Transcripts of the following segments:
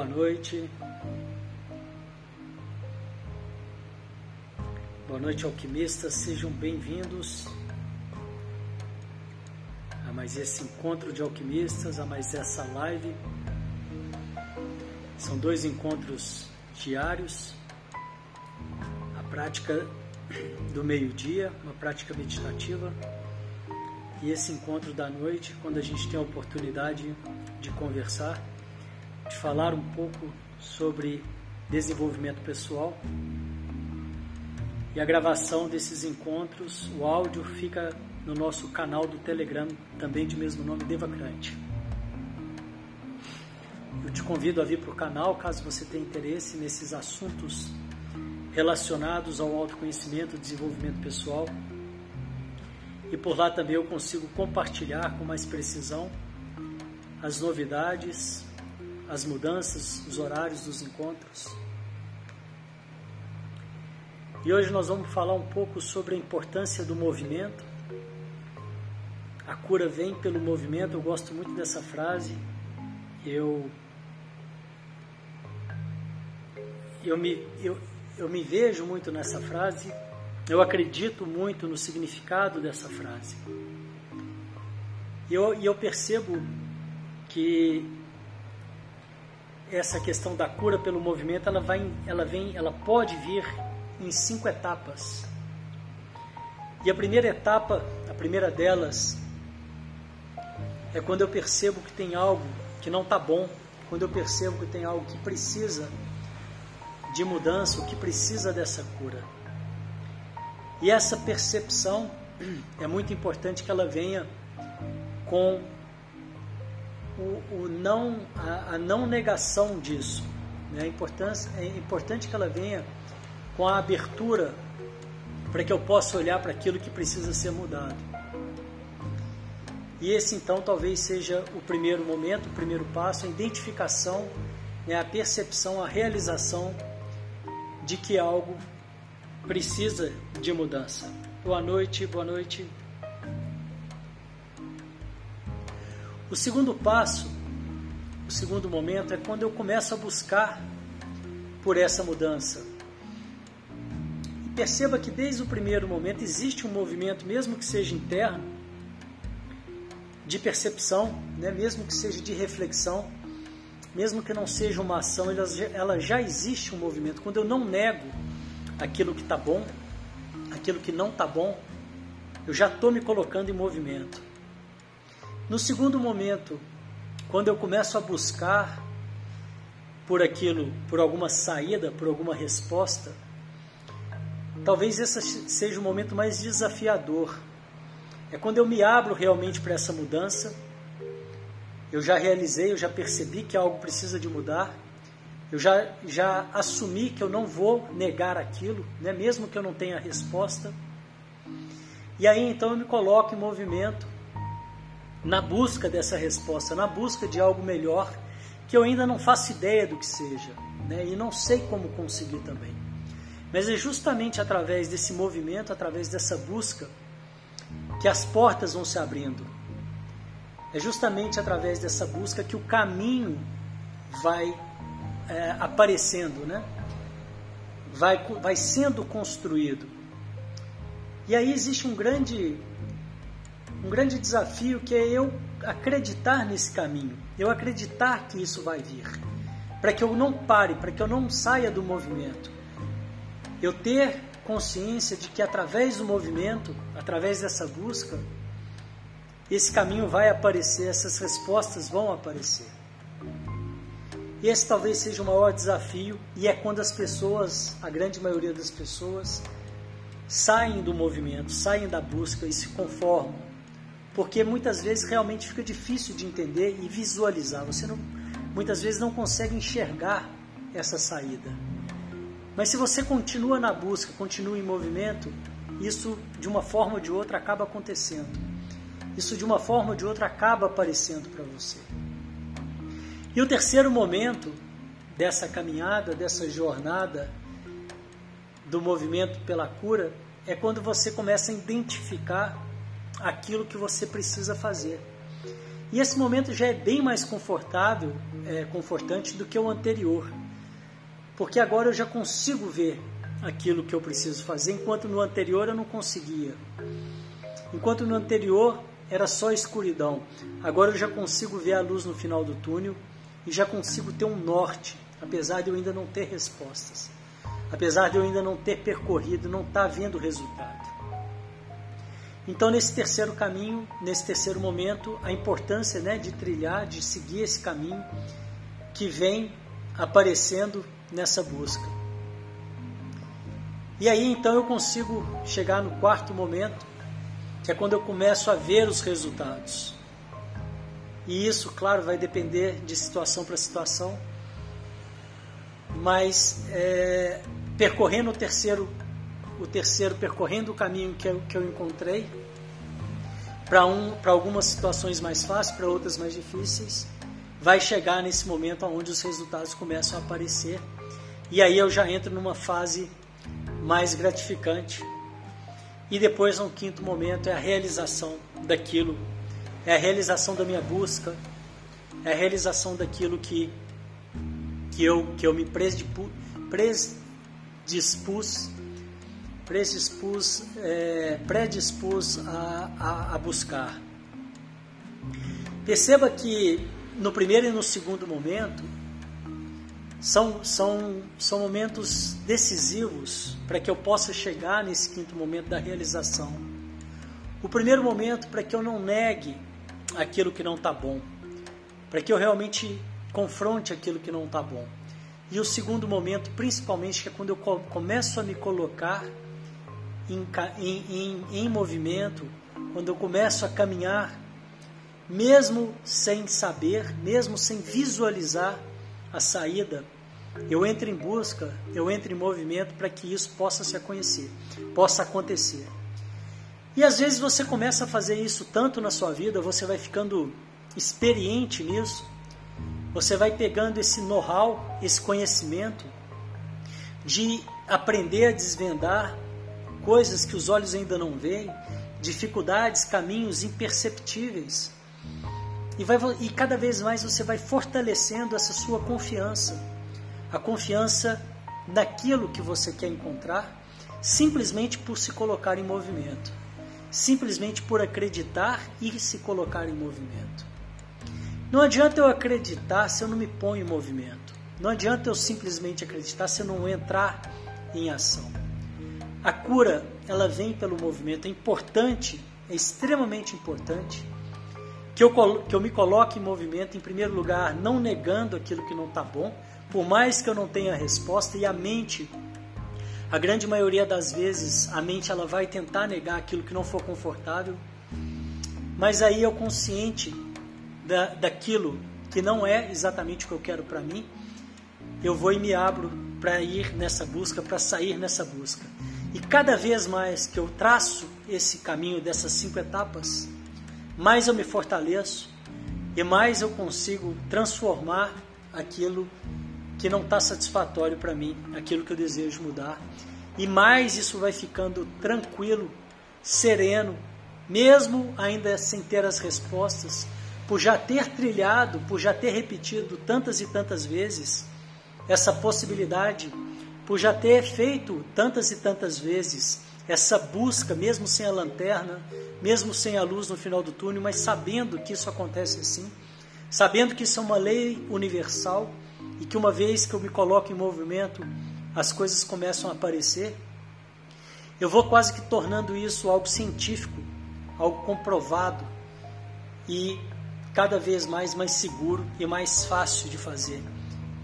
Boa noite. Boa noite, alquimistas. Sejam bem-vindos a mais esse encontro de alquimistas, a mais essa live. São dois encontros diários. A prática do meio-dia, uma prática meditativa, e esse encontro da noite, quando a gente tem a oportunidade de conversar, de falar um pouco sobre desenvolvimento pessoal. E a gravação desses encontros, o áudio fica no nosso canal do Telegram, também de mesmo nome, Devacrante. Eu te convido a vir para o canal caso você tenha interesse nesses assuntos relacionados ao autoconhecimento, desenvolvimento pessoal. E por lá também eu consigo compartilhar com mais precisão as novidades, as mudanças, os horários dos encontros. E hoje nós vamos falar um pouco sobre a importância do movimento. A cura vem pelo movimento, eu gosto muito dessa frase. Eu eu me eu, eu me vejo muito nessa frase, eu acredito muito no significado dessa frase. E eu, e eu percebo que essa questão da cura pelo movimento, ela, vai, ela, vem, ela pode vir em cinco etapas. E a primeira etapa, a primeira delas, é quando eu percebo que tem algo que não está bom, quando eu percebo que tem algo que precisa de mudança, o que precisa dessa cura. E essa percepção é muito importante que ela venha com o, o não, a, a, não negação disso. Né? A importância, é importante que ela venha com a abertura para que eu possa olhar para aquilo que precisa ser mudado. E esse então talvez seja o primeiro momento, o primeiro passo, a identificação, né, a percepção, a realização de que algo precisa de mudança. Boa noite, boa noite. O segundo passo, o segundo momento é quando eu começo a buscar por essa mudança. E perceba que desde o primeiro momento existe um movimento, mesmo que seja interno, de percepção, né? mesmo que seja de reflexão, mesmo que não seja uma ação, ela, já existe um movimento. Quando eu não nego aquilo que está bom, aquilo que não está bom, eu já estou me colocando em movimento. No segundo momento, quando eu começo a buscar por aquilo, por alguma saída, por alguma resposta, talvez esse seja o momento mais desafiador. É quando eu me abro realmente para essa mudança eu já realizei, eu já percebi que algo precisa de mudar. Eu já, já assumi que eu não vou negar aquilo, né? mesmo que eu não tenha resposta. E aí então eu me coloco em movimento na busca dessa resposta, na busca de algo melhor, que eu ainda não faço ideia do que seja, né? e não sei como conseguir também. Mas é justamente através desse movimento, através dessa busca, que as portas vão se abrindo, é justamente através dessa busca que o caminho vai é, aparecendo, né? vai, vai sendo construído. E aí existe um grande, um grande desafio que é eu acreditar nesse caminho, eu acreditar que isso vai vir, para que eu não pare, para que eu não saia do movimento. Eu ter consciência de que através do movimento, através dessa busca, esse caminho vai aparecer, essas respostas vão aparecer. Esse talvez seja o maior desafio, e é quando as pessoas, a grande maioria das pessoas, saem do movimento, saem da busca e se conformam. Porque muitas vezes realmente fica difícil de entender e visualizar. Você não, muitas vezes não consegue enxergar essa saída. Mas se você continua na busca, continua em movimento, isso de uma forma ou de outra acaba acontecendo isso de uma forma ou de outra acaba aparecendo para você. E o terceiro momento dessa caminhada, dessa jornada do movimento pela cura, é quando você começa a identificar aquilo que você precisa fazer. E esse momento já é bem mais confortável, é, confortante do que o anterior, porque agora eu já consigo ver aquilo que eu preciso fazer, enquanto no anterior eu não conseguia. Enquanto no anterior era só escuridão, agora eu já consigo ver a luz no final do túnel e já consigo ter um norte, apesar de eu ainda não ter respostas, apesar de eu ainda não ter percorrido, não estar tá vendo resultado. Então, nesse terceiro caminho, nesse terceiro momento, a importância né, de trilhar, de seguir esse caminho que vem aparecendo nessa busca. E aí então eu consigo chegar no quarto momento, que é quando eu começo a ver os resultados. E isso, claro, vai depender de situação para situação, mas é, percorrendo o terceiro o terceiro percorrendo o caminho que eu, que eu encontrei, para um, algumas situações mais fáceis, para outras mais difíceis, vai chegar nesse momento onde os resultados começam a aparecer. E aí eu já entro numa fase mais gratificante. E depois, um quinto momento, é a realização daquilo, é a realização da minha busca, é a realização daquilo que, que, eu, que eu me predispus predispus, é, predispus a, a, a buscar. Perceba que no primeiro e no segundo momento são, são, são momentos decisivos para que eu possa chegar nesse quinto momento da realização. O primeiro momento para que eu não negue aquilo que não está bom, para que eu realmente confronte aquilo que não está bom. E o segundo momento, principalmente, que é quando eu começo a me colocar em, em, em, movimento, quando eu começo a caminhar, mesmo sem saber, mesmo sem visualizar a saída, eu entro em busca, eu entro em movimento para que isso possa se conhecer, possa acontecer. E às vezes você começa a fazer isso tanto na sua vida, você vai ficando experiente nisso, você vai pegando esse know-how, esse conhecimento de aprender a desvendar coisas que os olhos ainda não veem, dificuldades, caminhos imperceptíveis. E, vai, e cada vez mais você vai fortalecendo essa sua confiança, a confiança naquilo que você quer encontrar, simplesmente por se colocar em movimento, simplesmente por acreditar e se colocar em movimento. Não adianta eu acreditar se eu não me ponho em movimento. Não adianta eu simplesmente acreditar se eu não entrar em ação. A cura, ela vem pelo movimento. É importante, é extremamente importante que eu, que eu me coloque em movimento, em primeiro lugar, não negando aquilo que não está bom, por mais que eu não tenha resposta, e a mente, a grande maioria das vezes, a mente ela vai tentar negar aquilo que não for confortável, mas aí eu consciente da, daquilo que não é exatamente o que eu quero para mim, eu vou e me abro para ir nessa busca, para sair nessa busca. E cada vez mais que eu traço esse caminho dessas cinco etapas, mais eu me fortaleço e mais eu consigo transformar aquilo que não está satisfatório para mim, aquilo que eu desejo mudar. E mais isso vai ficando tranquilo, sereno, mesmo ainda sem ter as respostas, por já ter trilhado, por já ter repetido tantas e tantas vezes essa possibilidade por já ter feito tantas e tantas vezes essa busca, mesmo sem a lanterna, mesmo sem a luz no final do túnel, mas sabendo que isso acontece assim, sabendo que isso é uma lei universal e que uma vez que eu me coloco em movimento, as coisas começam a aparecer, eu vou quase que tornando isso algo científico, algo comprovado e cada vez mais mais seguro e mais fácil de fazer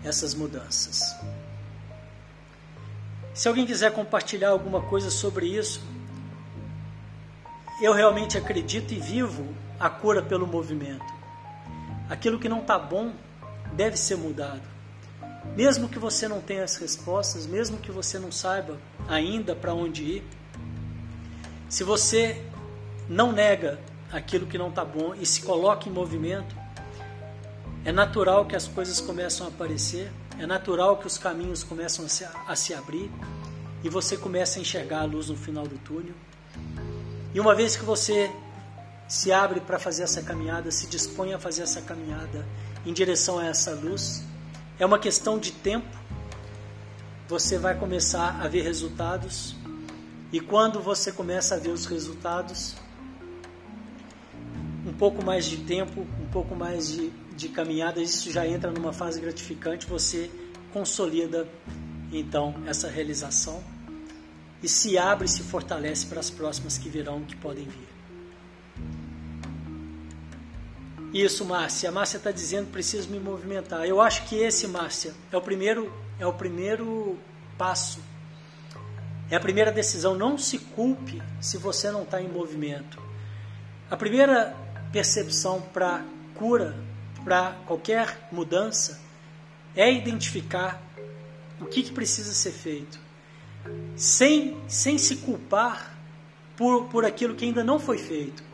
essas mudanças. Se alguém quiser compartilhar alguma coisa sobre isso, eu realmente acredito e vivo a cura pelo movimento. Aquilo que não está bom deve ser mudado. Mesmo que você não tenha as respostas, mesmo que você não saiba ainda para onde ir, se você não nega aquilo que não está bom e se coloca em movimento, é natural que as coisas começam a aparecer é natural que os caminhos começam a se, a se abrir e você começa a enxergar a luz no final do túnel. E uma vez que você se abre para fazer essa caminhada, se dispõe a fazer essa caminhada em direção a essa luz. É uma questão de tempo. Você vai começar a ver resultados. E quando você começa a ver os resultados, um pouco mais de tempo, um pouco mais de, de caminhada, isso já entra numa fase gratificante, você consolida então essa realização e se abre se fortalece para as próximas que virão, que podem vir. Isso, Márcia. A Márcia está dizendo preciso me movimentar. Eu acho que esse, Márcia, é o primeiro, é o primeiro passo. É a primeira decisão. Não se culpe se você não está em movimento. A primeira percepção para cura, para qualquer mudança, é identificar o que, que precisa ser feito, sem, sem se culpar por, por aquilo que ainda não foi feito.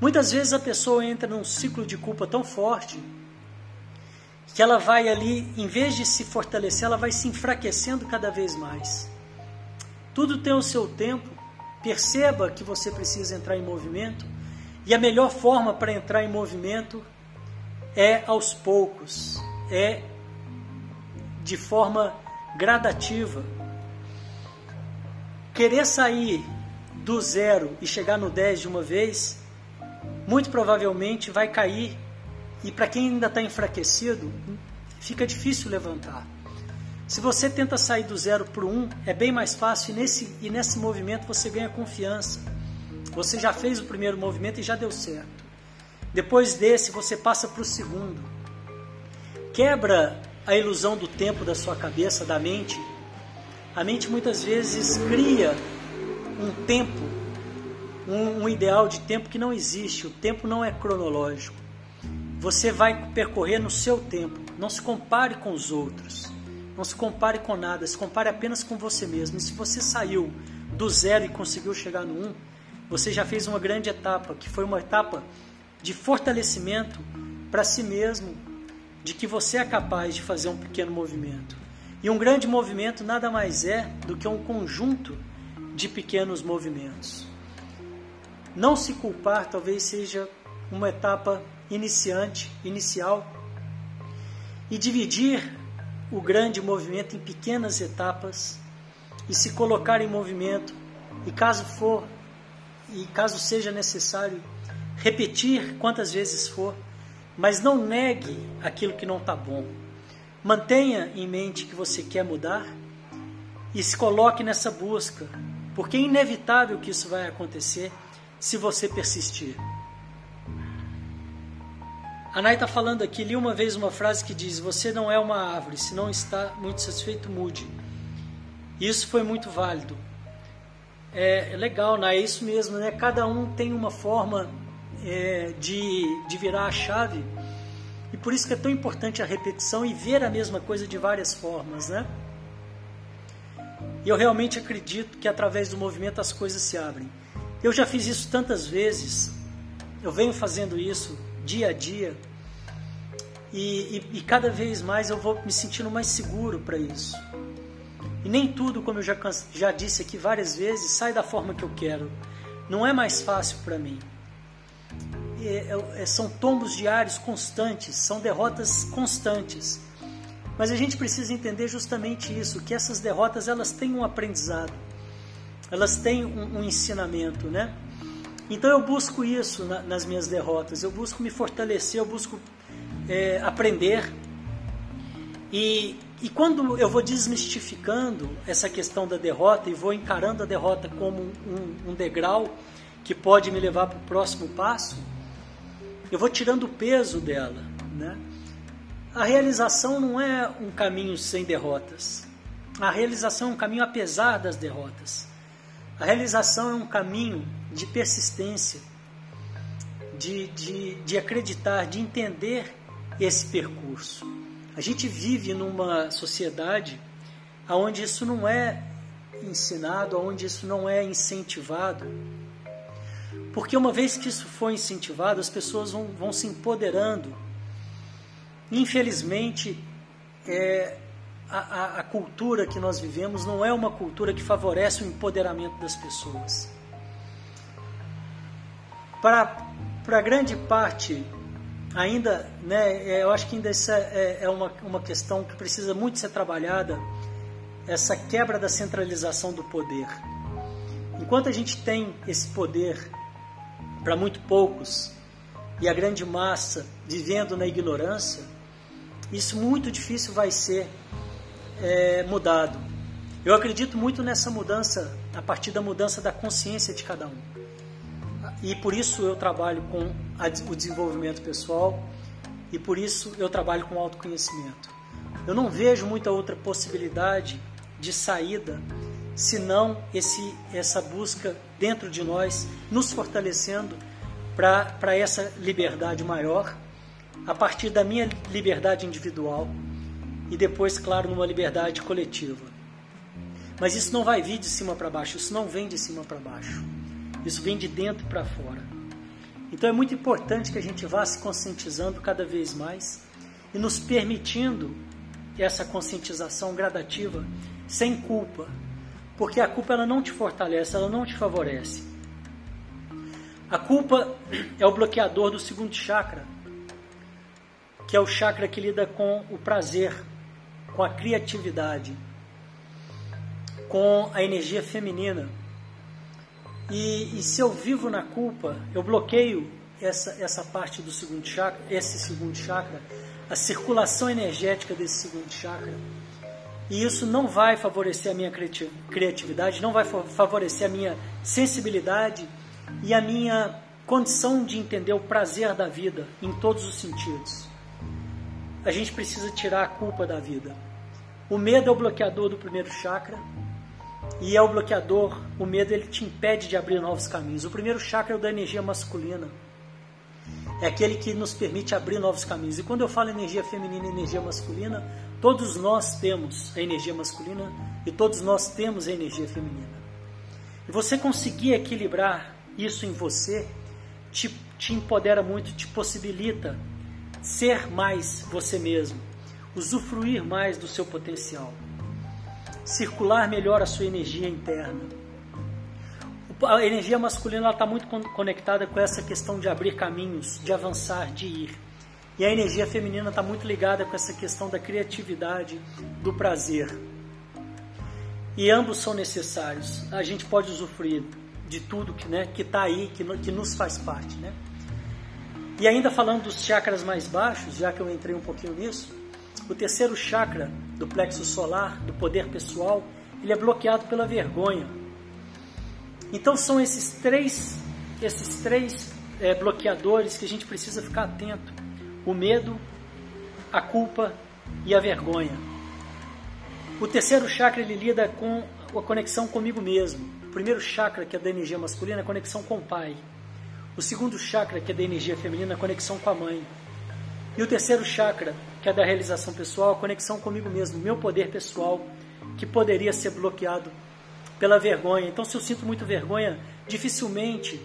Muitas vezes a pessoa entra num ciclo de culpa tão forte que ela vai ali, em vez de se fortalecer, ela vai se enfraquecendo cada vez mais. Tudo tem o seu tempo. Perceba que você precisa entrar em movimento e a melhor forma para entrar em movimento é aos poucos, é de forma gradativa. Querer sair do zero e chegar no 10 de uma vez, muito provavelmente vai cair e para quem ainda está enfraquecido, fica difícil levantar. Se você tenta sair do zero para o um, é bem mais fácil e nesse, e nesse movimento você ganha confiança. Você já fez o primeiro movimento e já deu certo. Depois desse, você passa para o segundo. Quebra a ilusão do tempo da sua cabeça, da mente. A mente muitas vezes cria um tempo, um, um ideal de tempo que não existe. O tempo não é cronológico. Você vai percorrer no seu tempo. Não se compare com os outros. Não se compare com nada. Se compare apenas com você mesmo. E se você saiu do zero e conseguiu chegar no um, você já fez uma grande etapa, que foi uma etapa de fortalecimento para si mesmo, de que você é capaz de fazer um pequeno movimento. E um grande movimento nada mais é do que um conjunto de pequenos movimentos. Não se culpar talvez seja uma etapa iniciante, inicial, e dividir o grande movimento em pequenas etapas e se colocar em movimento e caso for e caso seja necessário repetir quantas vezes for mas não negue aquilo que não está bom. Mantenha em mente que você quer mudar e se coloque nessa busca, porque é inevitável que isso vai acontecer se você persistir. A Nai está falando aqui, li uma vez uma frase que diz: Você não é uma árvore, se não está muito satisfeito, mude. Isso foi muito válido. É, é legal, Nai, é isso mesmo, né? Cada um tem uma forma é, de, de virar a chave. E por isso que é tão importante a repetição e ver a mesma coisa de várias formas, né? E eu realmente acredito que através do movimento as coisas se abrem. Eu já fiz isso tantas vezes, eu venho fazendo isso dia a dia, e, e, e cada vez mais eu vou me sentindo mais seguro para isso. E nem tudo, como eu já, já disse aqui várias vezes, sai da forma que eu quero. Não é mais fácil para mim. É, é, são tombos diários constantes, são derrotas constantes. Mas a gente precisa entender justamente isso, que essas derrotas elas têm um aprendizado, elas têm um, um ensinamento, né? Então eu busco isso na, nas minhas derrotas, eu busco me fortalecer, eu busco é, aprender. E, e quando eu vou desmistificando essa questão da derrota e vou encarando a derrota como um, um degrau que pode me levar para o próximo passo, eu vou tirando o peso dela. Né? A realização não é um caminho sem derrotas. A realização é um caminho apesar das derrotas. A realização é um caminho de persistência, de, de, de acreditar, de entender esse percurso. A gente vive numa sociedade onde isso não é ensinado, onde isso não é incentivado. Porque uma vez que isso for incentivado, as pessoas vão, vão se empoderando. Infelizmente, é, a, a, a cultura que nós vivemos não é uma cultura que favorece o empoderamento das pessoas. Para grande parte, ainda, né, é, eu acho que ainda é, é uma, uma questão que precisa muito ser trabalhada, essa quebra da centralização do poder. Enquanto a gente tem esse poder para muito poucos e a grande massa vivendo na ignorância, isso muito difícil vai ser é, mudado. Eu acredito muito nessa mudança, a partir da mudança da consciência de cada um. E por isso eu trabalho com a, o desenvolvimento pessoal e por isso eu trabalho com autoconhecimento. Eu não vejo muita outra possibilidade de saída senão esse, essa busca dentro de nós, nos fortalecendo para essa liberdade maior, a partir da minha liberdade individual e depois, claro, numa liberdade coletiva. Mas isso não vai vir de cima para baixo, isso não vem de cima para baixo. Isso vem de dentro para fora. Então é muito importante que a gente vá se conscientizando cada vez mais e nos permitindo essa conscientização gradativa sem culpa, porque a culpa ela não te fortalece, ela não te favorece. A culpa é o bloqueador do segundo chakra, que é o chakra que lida com o prazer, com a criatividade, com a energia feminina. E, e, se eu vivo na culpa, eu bloqueio essa, essa parte do segundo chakra, esse segundo chakra, a circulação energética desse segundo chakra. E isso não vai favorecer a minha criatividade, não vai favorecer a minha sensibilidade e a minha condição de entender o prazer da vida em todos os sentidos. A gente precisa tirar a culpa da vida. O medo é o bloqueador do primeiro chakra e é o bloqueador. O medo ele te impede de abrir novos caminhos. O primeiro chakra é o da energia masculina. É aquele que nos permite abrir novos caminhos. E quando eu falo energia feminina e energia masculina, Todos nós temos a energia masculina e todos nós temos a energia feminina. E você conseguir equilibrar isso em você te, te empodera muito, te possibilita ser mais você mesmo, usufruir mais do seu potencial, circular melhor a sua energia interna. A energia masculina está muito conectada com essa questão de abrir caminhos, de avançar, de ir. E a energia feminina está muito ligada com essa questão da criatividade, do prazer. E ambos são necessários. A gente pode usufruir de tudo que né, está aí, que, que nos faz parte. Né? E ainda falando dos chakras mais baixos, já que eu entrei um pouquinho nisso, o terceiro chakra do plexo solar, do poder pessoal, ele é bloqueado pela vergonha. Então são esses três, esses três é, bloqueadores que a gente precisa ficar atento o medo, a culpa e a vergonha. O terceiro chakra ele lida com a conexão comigo mesmo. O primeiro chakra, que é da energia masculina, é a conexão com o pai. O segundo chakra, que é da energia feminina, é a conexão com a mãe. E o terceiro chakra, que é da realização pessoal, a conexão comigo mesmo, meu poder pessoal, que poderia ser bloqueado pela vergonha. Então, se eu sinto muito vergonha, dificilmente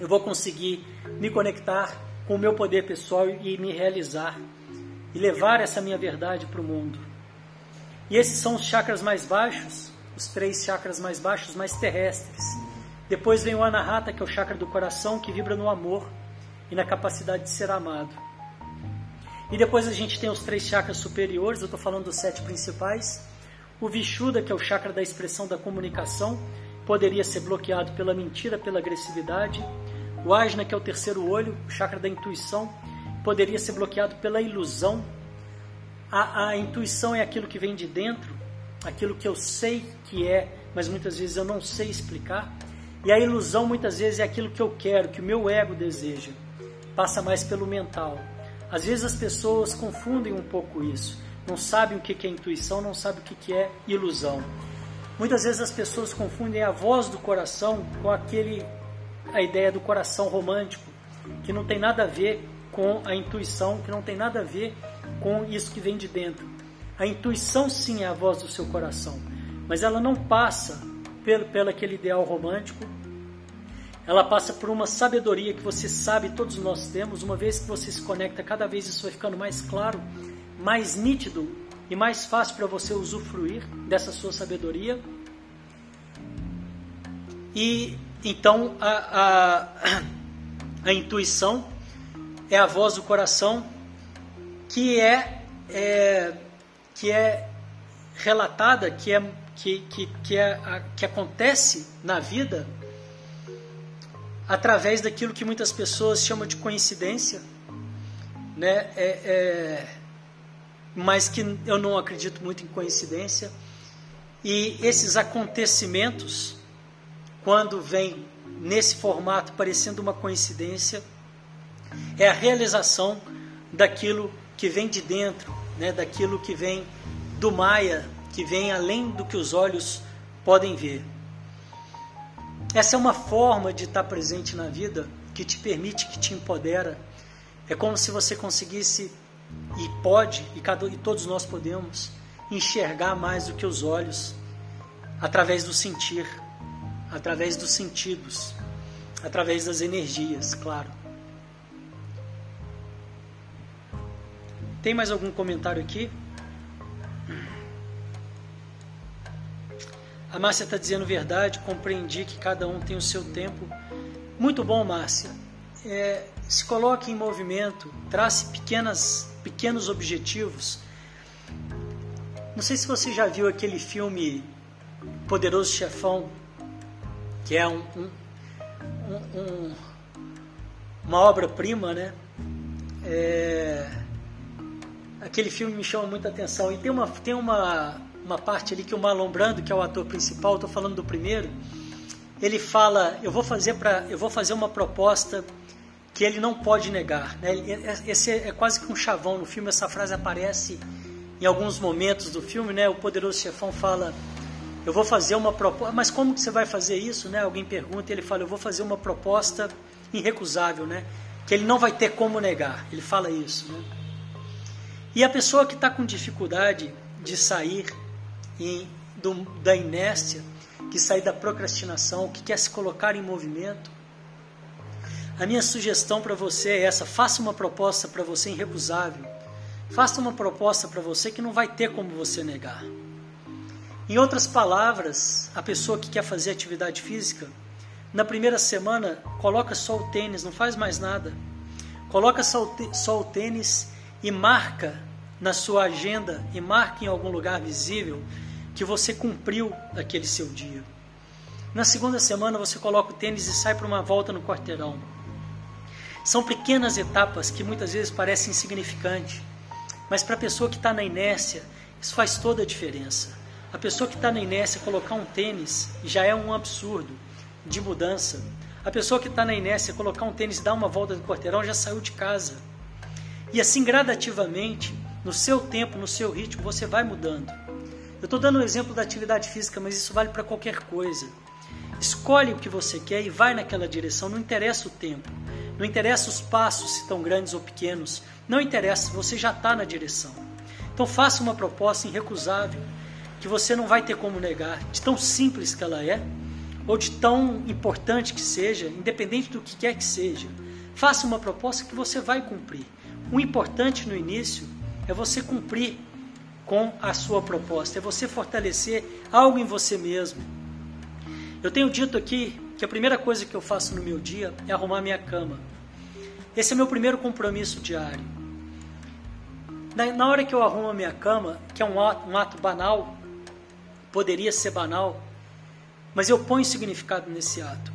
eu vou conseguir me conectar com o meu poder pessoal e me realizar e levar essa minha verdade para o mundo. E esses são os chakras mais baixos, os três chakras mais baixos, mais terrestres. Depois vem o Anahata, que é o chakra do coração, que vibra no amor e na capacidade de ser amado. E depois a gente tem os três chakras superiores, eu estou falando dos sete principais. O Vishuddha, que é o chakra da expressão da comunicação, poderia ser bloqueado pela mentira, pela agressividade. O Ajna, que é o terceiro olho, o chakra da intuição, poderia ser bloqueado pela ilusão. A, a intuição é aquilo que vem de dentro, aquilo que eu sei que é, mas muitas vezes eu não sei explicar. E a ilusão muitas vezes é aquilo que eu quero, que o meu ego deseja. Passa mais pelo mental. Às vezes as pessoas confundem um pouco isso. Não sabem o que é intuição, não sabem o que é ilusão. Muitas vezes as pessoas confundem a voz do coração com aquele a ideia do coração romântico, que não tem nada a ver com a intuição, que não tem nada a ver com isso que vem de dentro. A intuição sim é a voz do seu coração, mas ela não passa pelo, pelo aquele ideal romântico. Ela passa por uma sabedoria que você sabe, todos nós temos. Uma vez que você se conecta, cada vez isso vai ficando mais claro, mais nítido e mais fácil para você usufruir dessa sua sabedoria. E então, a, a, a intuição, é a voz do coração, que é, é que é relatada, que é que, que, que, é, que acontece na vida através daquilo que muitas pessoas chamam de coincidência, né? É, é, mas que eu não acredito muito em coincidência. E esses acontecimentos, quando vêm nesse formato parecendo uma coincidência, é a realização daquilo que vem de dentro, né? daquilo que vem do Maia, que vem além do que os olhos podem ver. Essa é uma forma de estar presente na vida que te permite, que te empodera. É como se você conseguisse e pode, e, cada, e todos nós podemos, enxergar mais do que os olhos, através do sentir, através dos sentidos, através das energias, claro. Tem mais algum comentário aqui? A Márcia está dizendo verdade, compreendi que cada um tem o seu tempo. Muito bom, Márcia. É, se coloque em movimento, trace pequenas, pequenos objetivos. Não sei se você já viu aquele filme Poderoso Chefão, que é um, um, um, uma obra-prima, né? É, aquele filme me chama muita atenção. E tem uma, tem uma, uma parte ali que o Marlon Brando, que é o ator principal, estou falando do primeiro, ele fala, eu vou fazer para, eu vou fazer uma proposta que ele não pode negar. Né? Esse é quase que um chavão no filme. Essa frase aparece em alguns momentos do filme, né? O poderoso chefão fala, eu vou fazer uma proposta, mas como que você vai fazer isso, né? Alguém pergunta e ele fala, eu vou fazer uma proposta irrecusável, né? Que ele não vai ter como negar. Ele fala isso, né? E a pessoa que está com dificuldade de sair em, do, da inércia, que sai da procrastinação, que quer se colocar em movimento. A minha sugestão para você é essa: faça uma proposta para você irrecusável. Faça uma proposta para você que não vai ter como você negar. Em outras palavras, a pessoa que quer fazer atividade física, na primeira semana, coloca só o tênis, não faz mais nada. Coloca só o tênis e marca na sua agenda e marca em algum lugar visível que você cumpriu aquele seu dia. Na segunda semana você coloca o tênis e sai para uma volta no quarteirão. São pequenas etapas que muitas vezes parecem insignificantes, mas para a pessoa que está na inércia, isso faz toda a diferença. A pessoa que está na inércia colocar um tênis já é um absurdo de mudança. A pessoa que está na inércia colocar um tênis e dar uma volta no quarteirão já saiu de casa. E assim gradativamente, no seu tempo, no seu ritmo, você vai mudando. Eu estou dando o um exemplo da atividade física, mas isso vale para qualquer coisa. Escolhe o que você quer e vai naquela direção, não interessa o tempo, não interessa os passos, se estão grandes ou pequenos, não interessa, você já está na direção. Então faça uma proposta irrecusável, que você não vai ter como negar, de tão simples que ela é, ou de tão importante que seja, independente do que quer que seja. Faça uma proposta que você vai cumprir. O importante no início é você cumprir com a sua proposta, é você fortalecer algo em você mesmo. Eu tenho dito aqui que a primeira coisa que eu faço no meu dia é arrumar minha cama. Esse é meu primeiro compromisso diário. Na, hora que eu arrumo a minha cama, que é um ato, um ato banal, poderia ser banal, mas eu ponho significado nesse ato.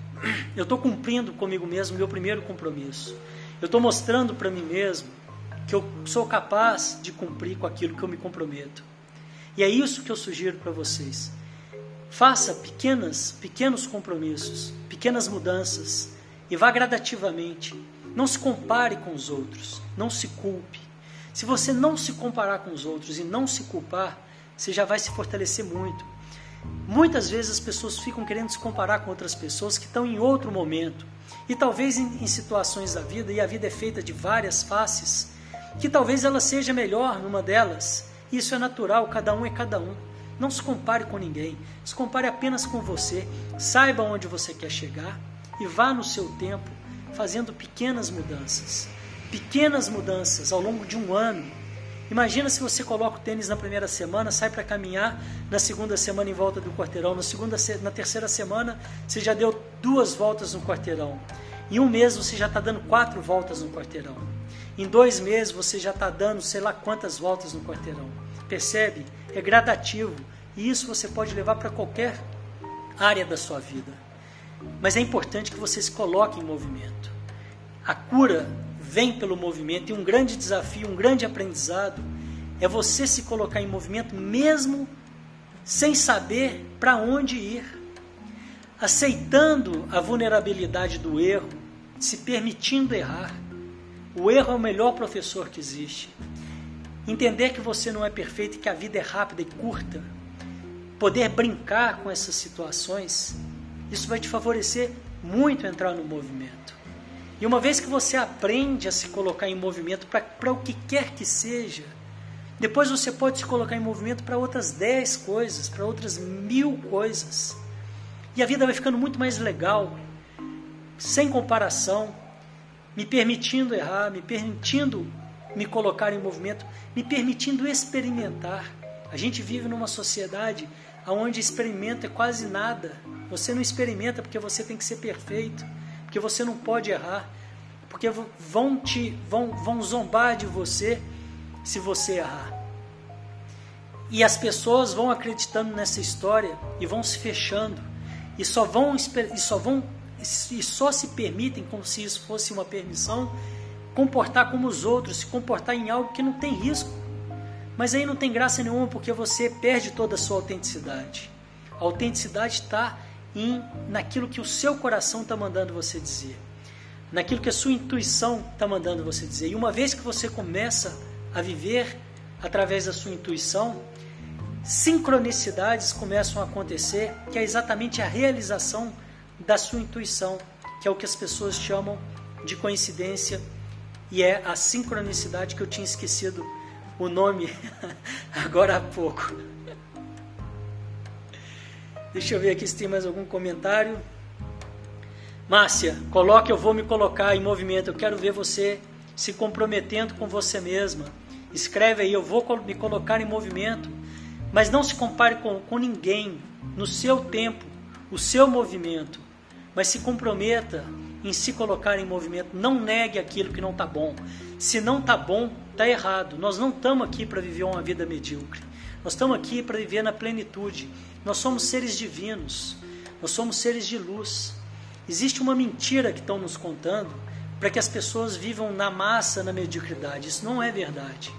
Eu estou cumprindo comigo mesmo meu primeiro compromisso. Eu estou mostrando para mim mesmo que eu sou capaz de cumprir com aquilo que eu me comprometo. E é isso que eu sugiro para vocês. Faça pequenas, pequenos compromissos, pequenas mudanças e vá gradativamente. Não se compare com os outros, não se culpe. Se você não se comparar com os outros e não se culpar, você já vai se fortalecer muito. Muitas vezes as pessoas ficam querendo se comparar com outras pessoas que estão em outro momento. E talvez em, em situações da vida, e a vida é feita de várias faces, que talvez ela seja melhor numa delas. Isso é natural, cada um é cada um. Não se compare com ninguém, se compare apenas com você. Saiba onde você quer chegar e vá no seu tempo fazendo pequenas mudanças. Pequenas mudanças ao longo de um ano. Imagina se você coloca o tênis na primeira semana, sai para caminhar, na segunda semana em volta do quarteirão, na, segunda, na terceira semana você já deu duas voltas no quarteirão. Em um mês você já está dando quatro voltas no quarteirão. Em dois meses você já está dando sei lá quantas voltas no quarteirão. Percebe? É gradativo. E isso você pode levar para qualquer área da sua vida. Mas é importante que você se coloque em movimento. A cura vem pelo movimento e um grande desafio, um grande aprendizado é você se colocar em movimento mesmo sem saber para onde ir. Aceitando a vulnerabilidade do erro, se permitindo errar. O erro é o melhor professor que existe. Entender que você não é perfeito e que a vida é rápida e curta. Poder brincar com essas situações, isso vai te favorecer muito entrar no movimento. E uma vez que você aprende a se colocar em movimento para o que quer que seja, depois você pode se colocar em movimento para outras dez coisas, para outras mil coisas. E a vida vai ficando muito mais legal, sem comparação, me permitindo errar, me permitindo me colocar em movimento, me permitindo experimentar. A gente vive numa sociedade onde experimento é quase nada. Você não experimenta porque você tem que ser perfeito, porque você não pode errar, porque vão te vão, vão zombar de você se você errar. E as pessoas vão acreditando nessa história e vão se fechando e só vão e só vão e só se permitem como se isso fosse uma permissão comportar como os outros, se comportar em algo que não tem risco. Mas aí não tem graça nenhuma porque você perde toda a sua autenticidade. A autenticidade está em naquilo que o seu coração está mandando você dizer, naquilo que a sua intuição está mandando você dizer. E uma vez que você começa a viver através da sua intuição, sincronicidades começam a acontecer, que é exatamente a realização da sua intuição, que é o que as pessoas chamam de coincidência e é a sincronicidade que eu tinha esquecido o nome agora há pouco. Deixa eu ver aqui se tem mais algum comentário. Márcia, coloque, eu vou me colocar em movimento. Eu quero ver você se comprometendo com você mesma. Escreve aí, eu vou me colocar em movimento. Mas não se compare com, com ninguém no seu tempo, o seu movimento. Mas se comprometa em se colocar em movimento. Não negue aquilo que não está bom. Se não está bom, está errado. Nós não estamos aqui para viver uma vida medíocre. Nós estamos aqui para viver na plenitude. Nós somos seres divinos. Nós somos seres de luz. Existe uma mentira que estão nos contando para que as pessoas vivam na massa, na mediocridade. Isso não é verdade.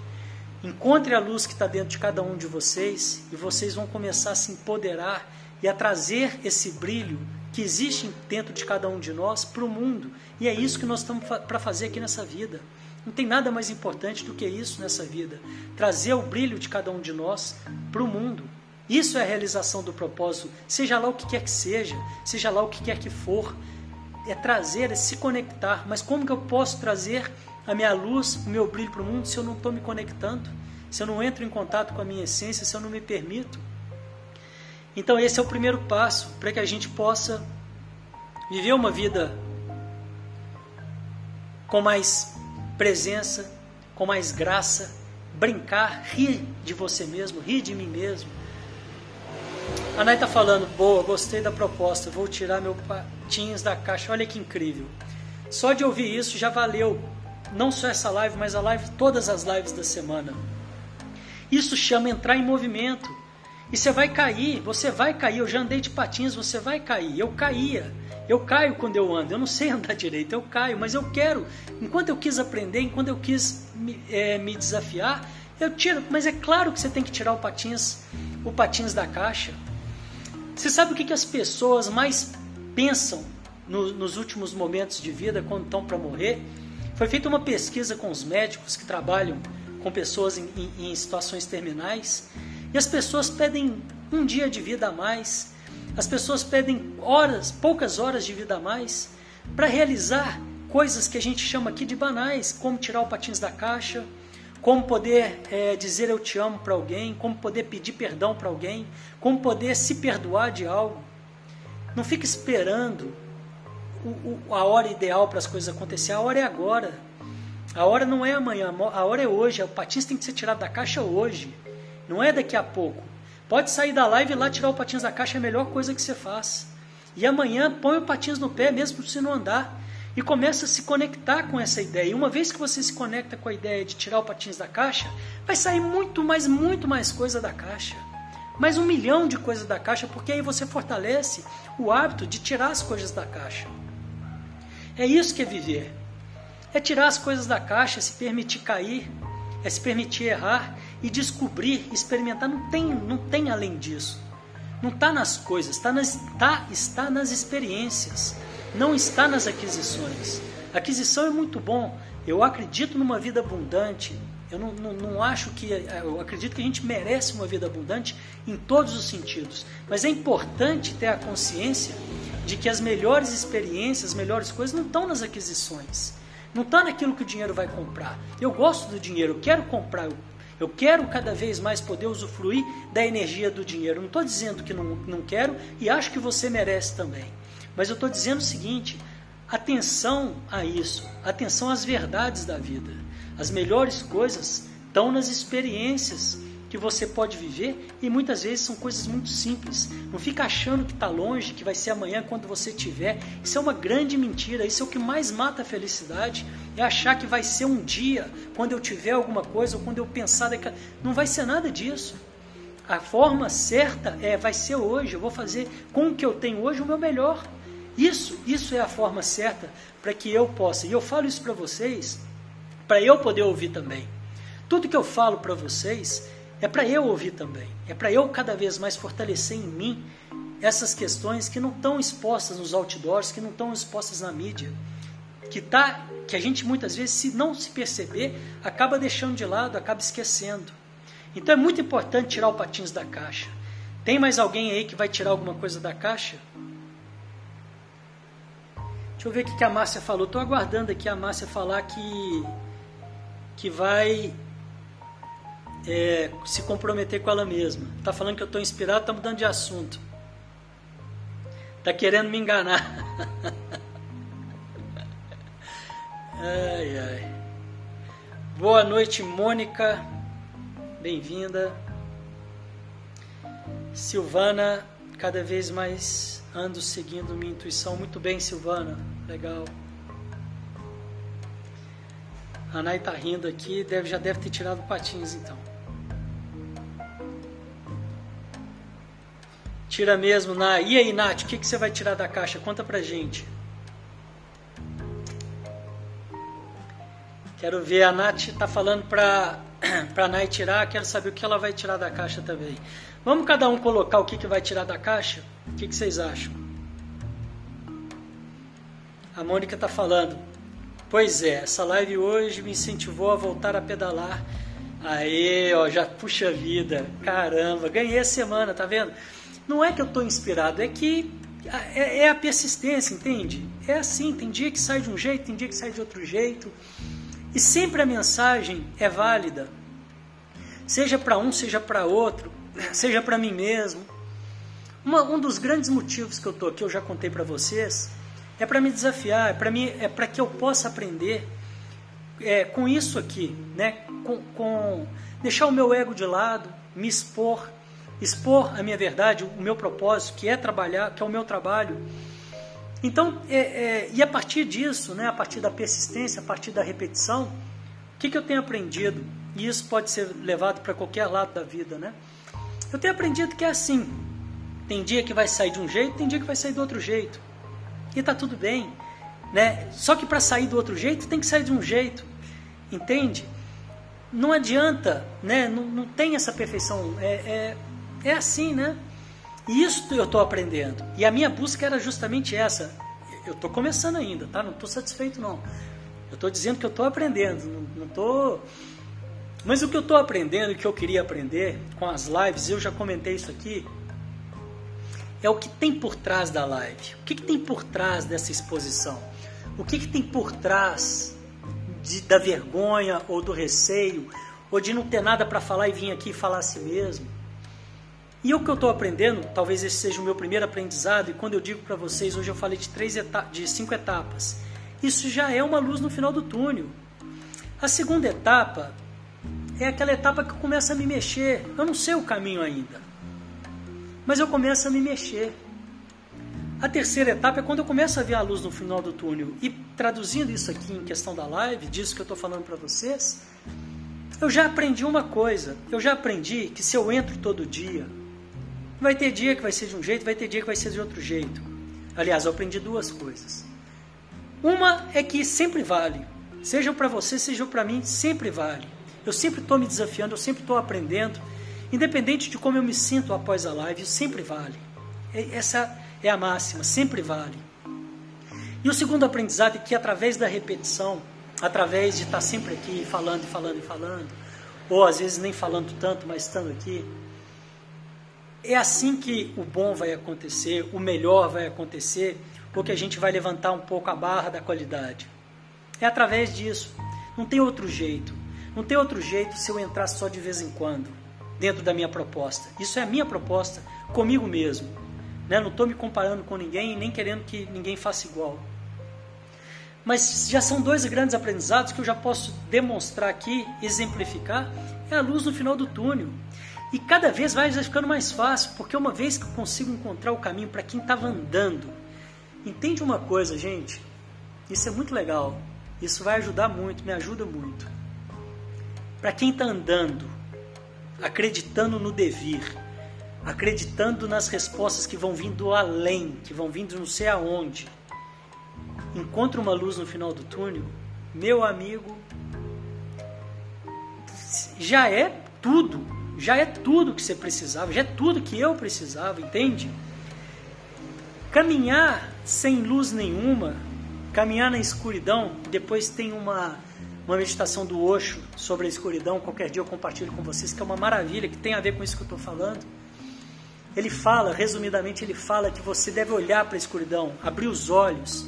Encontre a luz que está dentro de cada um de vocês e vocês vão começar a se empoderar e a trazer esse brilho que existe dentro de cada um de nós para o mundo. E é isso que nós estamos para fazer aqui nessa vida. Não tem nada mais importante do que isso nessa vida. Trazer o brilho de cada um de nós para o mundo. Isso é a realização do propósito, seja lá o que quer que seja, seja lá o que quer que for. É trazer, é se conectar. Mas como que eu posso trazer a minha luz, o meu brilho para o mundo se eu não estou me conectando? Se eu não entro em contato com a minha essência, se eu não me permito? Então, esse é o primeiro passo para que a gente possa viver uma vida com mais presença, com mais graça, brincar, rir de você mesmo, rir de mim mesmo. A Nai está falando, boa, gostei da proposta, vou tirar meu patins da caixa, olha que incrível. Só de ouvir isso já valeu, não só essa live, mas a live, todas as lives da semana. Isso chama entrar em movimento. E você vai cair, você vai cair. Eu já andei de patins, você vai cair. Eu caía. Eu caio quando eu ando. Eu não sei andar direito, eu caio, mas eu quero. Enquanto eu quis aprender, enquanto eu quis me, é, me desafiar, eu tiro. Mas é claro que você tem que tirar o patins, o patins da caixa. Você sabe o que, que as pessoas mais pensam no, nos últimos momentos de vida, quando estão para morrer? Foi feita uma pesquisa com os médicos que trabalham com pessoas em, em, em situações terminais e as pessoas pedem um dia de vida a mais, as pessoas pedem horas, poucas horas de vida a mais, para realizar coisas que a gente chama aqui de banais, como tirar o patins da caixa, como poder é, dizer eu te amo para alguém, como poder pedir perdão para alguém, como poder se perdoar de algo. Não fique esperando o, o, a hora ideal para as coisas acontecerem, a hora é agora. A hora não é amanhã, a hora é hoje. O patins tem que ser tirado da caixa hoje. Não é daqui a pouco. Pode sair da live e lá tirar o patins da caixa, é a melhor coisa que você faz. E amanhã põe o patins no pé, mesmo se não andar. e começa a se conectar com essa ideia. E uma vez que você se conecta com a ideia de tirar o patins da caixa, vai sair muito mais, muito mais coisa da caixa. Mais um milhão de coisas da caixa, porque aí você fortalece o hábito de tirar as coisas da caixa. É isso que é viver. É tirar as coisas da caixa, se permitir cair, é se permitir errar e descobrir, experimentar. Não tem, não tem além disso. Não está nas coisas, está nas, tá, está nas experiências, não está nas aquisições. Aquisição é muito bom. Eu acredito numa vida abundante. Eu não, não, não acho que. Eu acredito que a gente merece uma vida abundante em todos os sentidos. Mas é importante ter a consciência de que as melhores experiências, as melhores coisas não estão nas aquisições. Não está naquilo que o dinheiro vai comprar. Eu gosto do dinheiro, eu quero comprar, eu eu quero cada vez mais poder usufruir da energia do dinheiro. Não estou dizendo que não, não quero e acho que você merece também. Mas eu estou dizendo o seguinte: atenção a isso, atenção às verdades da vida. As melhores coisas estão nas experiências que você pode viver e muitas vezes são coisas muito simples. Não fica achando que está longe, que vai ser amanhã quando você tiver. Isso é uma grande mentira. Isso é o que mais mata a felicidade. É achar que vai ser um dia quando eu tiver alguma coisa ou quando eu pensar daqui. Não vai ser nada disso. A forma certa é vai ser hoje. Eu vou fazer com o que eu tenho hoje o meu melhor. Isso, isso é a forma certa para que eu possa. E eu falo isso para vocês para eu poder ouvir também. Tudo que eu falo para vocês é para eu ouvir também. É para eu cada vez mais fortalecer em mim essas questões que não estão expostas nos outdoors, que não estão expostas na mídia, que tá, que a gente muitas vezes, se não se perceber, acaba deixando de lado, acaba esquecendo. Então é muito importante tirar o patins da caixa. Tem mais alguém aí que vai tirar alguma coisa da caixa? Deixa eu ver o que a Márcia falou. Estou aguardando aqui a Márcia falar que, que vai é, se comprometer com ela mesma. Tá falando que eu estou inspirado, tá mudando de assunto. Tá querendo me enganar. ai, ai. Boa noite, Mônica. Bem-vinda. Silvana, cada vez mais ando seguindo minha intuição. Muito bem, Silvana. Legal. A Nai tá rindo aqui, deve, já deve ter tirado patins então. Tira mesmo, na. E aí, Nath, o que, que você vai tirar da caixa? Conta pra gente. Quero ver, a Nath tá falando pra, pra Nai tirar, quero saber o que ela vai tirar da caixa também. Vamos cada um colocar o que, que vai tirar da caixa? O que, que vocês acham? A Mônica tá falando. Pois é, essa live hoje me incentivou a voltar a pedalar. Aê, ó, já puxa vida. Caramba, ganhei a semana, tá vendo? Não é que eu estou inspirado, é que é, é, a persistência, entende? É assim, tem dia que sai de um jeito, tem dia que sai de outro jeito. E sempre a mensagem é válida. Seja para um, seja para outro, seja para mim mesmo. Uma, um dos grandes motivos que eu estou aqui, eu já contei para vocês, é para me desafiar, é para é para que eu possa aprender é, com isso aqui, né? Com, com deixar o meu ego de lado, me expor, expor a minha verdade, o meu propósito, que é trabalhar, que é o meu trabalho. Então, é, é, e a partir disso, né, a partir da persistência, a partir da repetição, o que, que eu tenho aprendido? E isso pode ser levado para qualquer lado da vida, né? Eu tenho aprendido que é assim. Tem dia que vai sair de um jeito, tem dia que vai sair do outro jeito. E tá tudo bem, né? Só que para sair do outro jeito, tem que sair de um jeito. Entende? Não adianta, né? Não, não tem essa perfeição. É, é é assim, né? E isso eu estou aprendendo. E a minha busca era justamente essa. Eu estou começando ainda, tá? Não estou satisfeito, não. Eu estou dizendo que eu estou aprendendo. Não estou. Mas o que eu estou aprendendo e que eu queria aprender com as lives, eu já comentei isso aqui, é o que tem por trás da live. O que, que tem por trás dessa exposição? O que, que tem por trás de, da vergonha ou do receio, ou de não ter nada para falar e vir aqui falar a si mesmo? E o que eu estou aprendendo, talvez esse seja o meu primeiro aprendizado, e quando eu digo para vocês, hoje eu falei de, três de cinco etapas, isso já é uma luz no final do túnel. A segunda etapa é aquela etapa que começa a me mexer. Eu não sei o caminho ainda, mas eu começo a me mexer. A terceira etapa é quando eu começo a ver a luz no final do túnel. E traduzindo isso aqui em questão da live, disso que eu estou falando para vocês, eu já aprendi uma coisa. Eu já aprendi que se eu entro todo dia, vai ter dia que vai ser de um jeito, vai ter dia que vai ser de outro jeito. Aliás, eu aprendi duas coisas. Uma é que sempre vale. Seja para você, seja para mim, sempre vale. Eu sempre estou me desafiando, eu sempre estou aprendendo. Independente de como eu me sinto após a live, sempre vale. Essa é a máxima, sempre vale. E o segundo aprendizado é que através da repetição, através de estar sempre aqui falando e falando e falando, ou às vezes nem falando tanto, mas estando aqui, é assim que o bom vai acontecer, o melhor vai acontecer, porque a gente vai levantar um pouco a barra da qualidade. É através disso. Não tem outro jeito. Não tem outro jeito se eu entrar só de vez em quando dentro da minha proposta. Isso é a minha proposta comigo mesmo. Né? Não estou me comparando com ninguém nem querendo que ninguém faça igual. Mas já são dois grandes aprendizados que eu já posso demonstrar aqui, exemplificar. É a luz no final do túnel. E cada vez vai ficando mais fácil, porque uma vez que eu consigo encontrar o caminho para quem estava andando, entende uma coisa, gente? Isso é muito legal. Isso vai ajudar muito, me ajuda muito. Para quem está andando, acreditando no devir, acreditando nas respostas que vão vindo além, que vão vindo não sei aonde, encontra uma luz no final do túnel, meu amigo, já é tudo, já é tudo que você precisava, já é tudo que eu precisava, entende? Caminhar sem luz nenhuma, caminhar na escuridão, depois tem uma, uma meditação do Osho sobre a escuridão, qualquer dia eu compartilho com vocês, que é uma maravilha, que tem a ver com isso que eu estou falando. Ele fala, resumidamente, ele fala que você deve olhar para a escuridão, abrir os olhos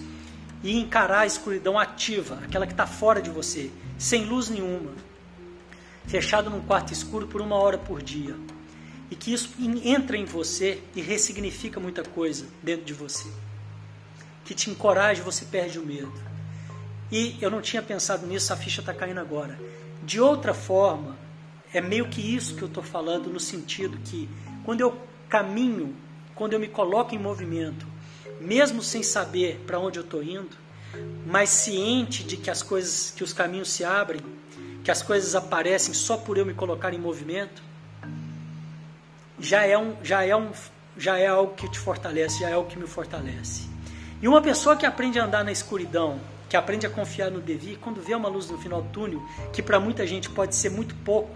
e encarar a escuridão ativa, aquela que está fora de você, sem luz nenhuma, fechado num quarto escuro por uma hora por dia. E que isso entra em você e ressignifica muita coisa dentro de você. Que te encoraja você perde o medo. E eu não tinha pensado nisso, a ficha está caindo agora. De outra forma, é meio que isso que eu estou falando, no sentido que quando eu caminho, quando eu me coloco em movimento, mesmo sem saber para onde eu estou indo, mas ciente de que as coisas, que os caminhos se abrem, que as coisas aparecem só por eu me colocar em movimento, já é um, já é um, já é algo que te fortalece, já é algo que me fortalece. E uma pessoa que aprende a andar na escuridão, que aprende a confiar no devir, quando vê uma luz no final do túnel, que para muita gente pode ser muito pouco,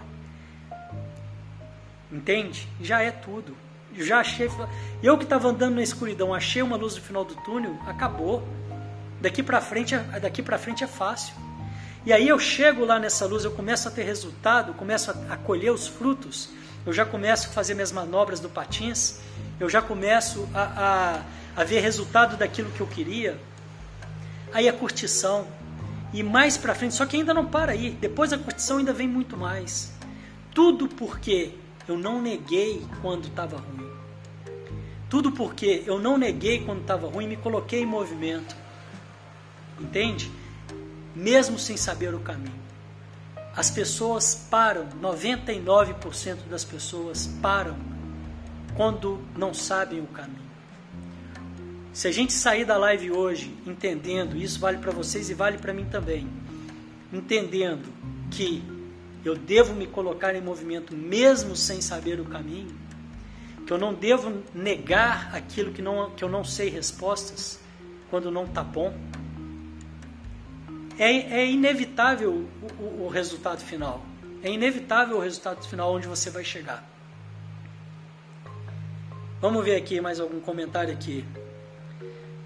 entende? Já é tudo já achei. Eu que estava andando na escuridão, achei uma luz no final do túnel, acabou. Daqui para frente, é, daqui para frente é fácil. E aí eu chego lá nessa luz, eu começo a ter resultado, começo a, colher os frutos, eu já começo a fazer minhas manobras do patins, eu já começo a, a, a ver resultado daquilo que eu queria. Aí a curtição. E mais para frente, só que ainda não para aí. Depois da curtição ainda vem muito mais. Tudo porque eu não neguei quando estava ruim. Tudo porque eu não neguei quando estava ruim, me coloquei em movimento. Entende? Mesmo sem saber o caminho. As pessoas param, 99% das pessoas param quando não sabem o caminho. Se a gente sair da live hoje entendendo, isso vale para vocês e vale para mim também, entendendo que eu devo me colocar em movimento mesmo sem saber o caminho, que eu não devo negar aquilo que, não, que eu não sei respostas quando não está bom. É, é inevitável o, o, o resultado final. É inevitável o resultado final onde você vai chegar. Vamos ver aqui mais algum comentário aqui.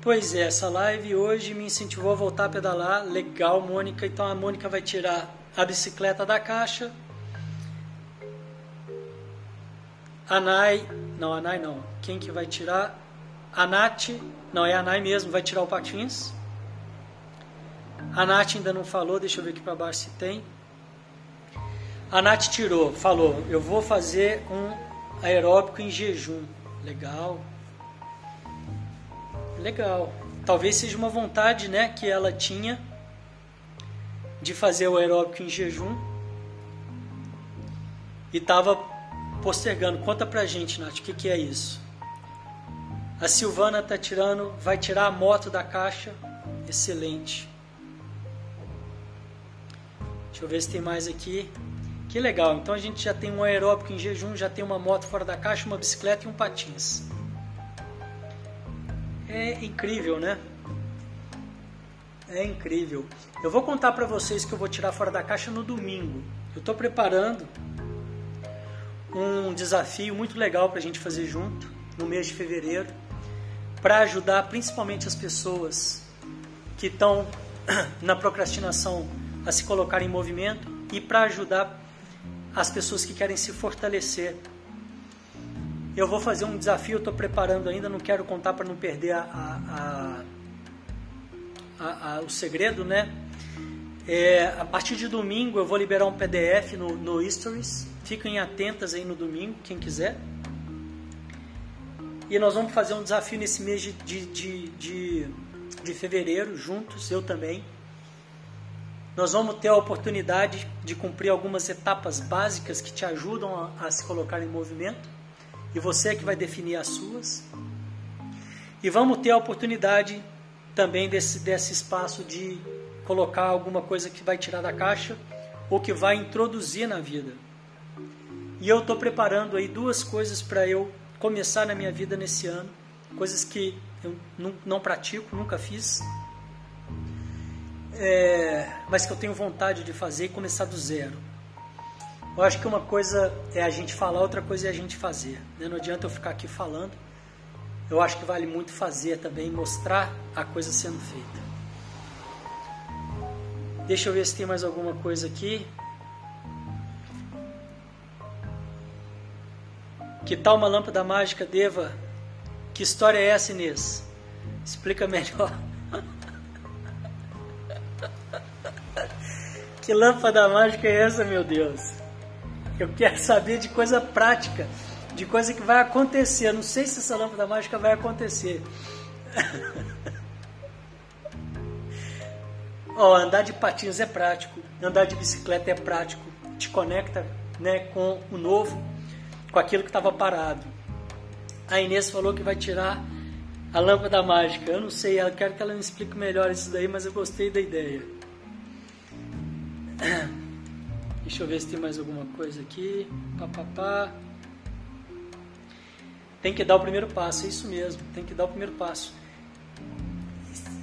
Pois é, essa live hoje me incentivou a voltar a pedalar. Legal, Mônica. Então a Mônica vai tirar a bicicleta da caixa. A Nai, não, a Nai não. Quem que vai tirar? A Nath, não, é a Nai mesmo, vai tirar o patins. A Nath ainda não falou, deixa eu ver aqui para baixo se tem. A Nath tirou, falou, eu vou fazer um aeróbico em jejum. Legal. Legal. Talvez seja uma vontade, né, que ela tinha de fazer o aeróbico em jejum e estava postergando. Conta pra gente, Nath, o que, que é isso? A Silvana tá tirando, vai tirar a moto da caixa. Excelente. Deixa eu ver se tem mais aqui. Que legal. Então a gente já tem um aeróbico em jejum, já tem uma moto fora da caixa, uma bicicleta e um patins. É incrível, né? É incrível. Eu vou contar para vocês que eu vou tirar fora da caixa no domingo. Eu estou preparando um desafio muito legal para a gente fazer junto no mês de fevereiro, para ajudar principalmente as pessoas que estão na procrastinação a se colocar em movimento e para ajudar as pessoas que querem se fortalecer. Eu vou fazer um desafio, estou preparando ainda, não quero contar para não perder a, a, a, o segredo, né? É, a partir de domingo eu vou liberar um PDF no, no Stories. Fiquem atentas aí no domingo, quem quiser. E nós vamos fazer um desafio nesse mês de, de, de, de fevereiro, juntos, eu também nós vamos ter a oportunidade de cumprir algumas etapas básicas que te ajudam a, a se colocar em movimento, e você é que vai definir as suas. E vamos ter a oportunidade também desse, desse espaço de colocar alguma coisa que vai tirar da caixa ou que vai introduzir na vida. E eu estou preparando aí duas coisas para eu começar na minha vida nesse ano, coisas que eu não, não pratico, nunca fiz é, mas que eu tenho vontade de fazer e começar do zero. Eu acho que uma coisa é a gente falar, outra coisa é a gente fazer. Né? Não adianta eu ficar aqui falando. Eu acho que vale muito fazer também, mostrar a coisa sendo feita. Deixa eu ver se tem mais alguma coisa aqui. Que tal uma lâmpada mágica, Deva? Que história é essa, Inês? Explica melhor. Que lâmpada mágica é essa, meu Deus? Eu quero saber de coisa prática, de coisa que vai acontecer. Eu não sei se essa lâmpada mágica vai acontecer. oh, andar de patins é prático, andar de bicicleta é prático, te conecta né, com o novo, com aquilo que estava parado. A Inês falou que vai tirar a lâmpada mágica. Eu não sei, eu quero que ela me explique melhor isso daí, mas eu gostei da ideia. Deixa eu ver se tem mais alguma coisa aqui. Pá, pá, pá. Tem que dar o primeiro passo, é isso mesmo, tem que dar o primeiro passo.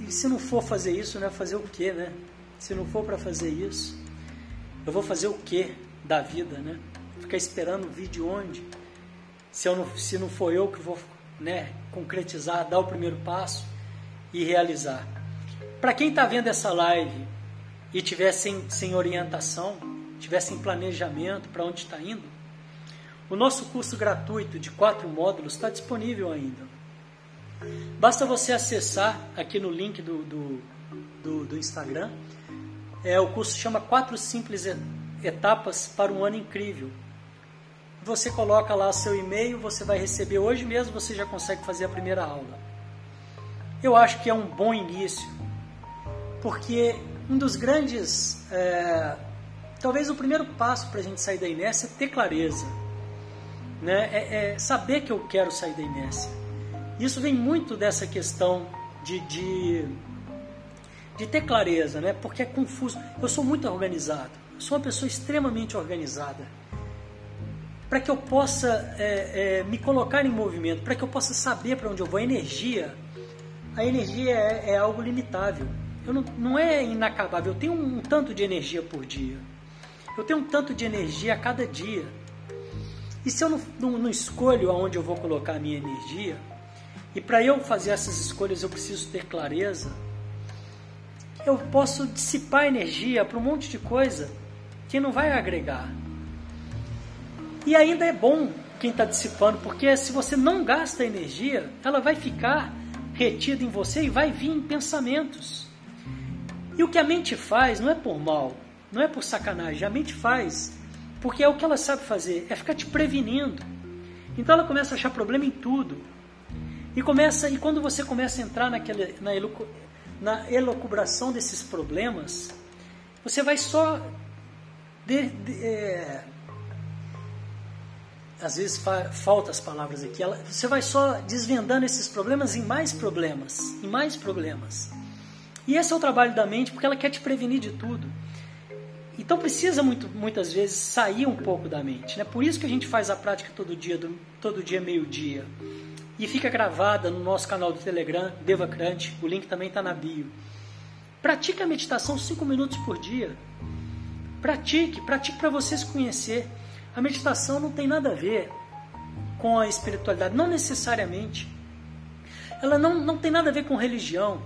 E se não for fazer isso, né, fazer o quê, né? Se não for para fazer isso, eu vou fazer o quê da vida, né? Ficar esperando vir de onde? Se, eu não, se não for eu que vou né, concretizar, dar o primeiro passo e realizar. Para quem está vendo essa live e tiver sem, orientação, tiver sem planejamento para onde está indo, o nosso curso gratuito de quatro módulos está disponível ainda. Basta você acessar aqui no link do, do, do, do Instagram. É, o curso chama Quatro Simples Etapas para um Ano Incrível. Você coloca lá seu e-mail, você vai receber hoje mesmo, você já consegue fazer a primeira aula. Eu acho que é um bom início, porque um dos grandes, é, talvez o primeiro passo para a gente sair da inércia é ter clareza, né? É, é, saber que eu quero sair da inércia. Isso vem muito dessa questão de, de, de ter clareza, né? Porque é confuso. Eu sou muito organizado, sou uma pessoa extremamente organizada. Para que eu possa é, é, me colocar em movimento, para que eu possa saber para onde eu vou, a energia, a energia é, é algo limitável eu não, não é inacabável. Eu tenho um tanto de energia por dia. Eu tenho um tanto de energia a cada dia. E se eu não, não, não escolho aonde eu vou colocar a minha energia, e para eu fazer essas escolhas eu preciso ter clareza, eu posso dissipar energia para um monte de coisa que não vai agregar. E ainda é bom quem está dissipando, porque se você não gasta energia, ela vai ficar retida em você e vai vir em pensamentos. E o que a mente faz não é por mal, não é por sacanagem, a mente faz porque é o que ela sabe fazer, é ficar te prevenindo. Então ela começa a achar problema em tudo. E começa e quando você começa a entrar naquela, na, elucu, na elucubração desses problemas, você vai só de, de, é, às vezes fa, falta as palavras aqui. Ela, você vai só desvendando esses problemas em mais problemas, em mais problemas. E esse é o trabalho da mente, porque ela quer te prevenir de tudo. então precisa muito, muitas vezes sair um pouco da mente. Né? Por isso que a gente faz a prática todo dia, do, todo dia meio-dia. E fica gravada no nosso canal do Telegram, Devacrante. O link também está na bio. Pratique a meditação 5 minutos por dia. Pratique, pratique para você se conhecer. A meditação não tem nada a ver com a espiritualidade, não necessariamente. Ela não, não tem nada a ver com religião.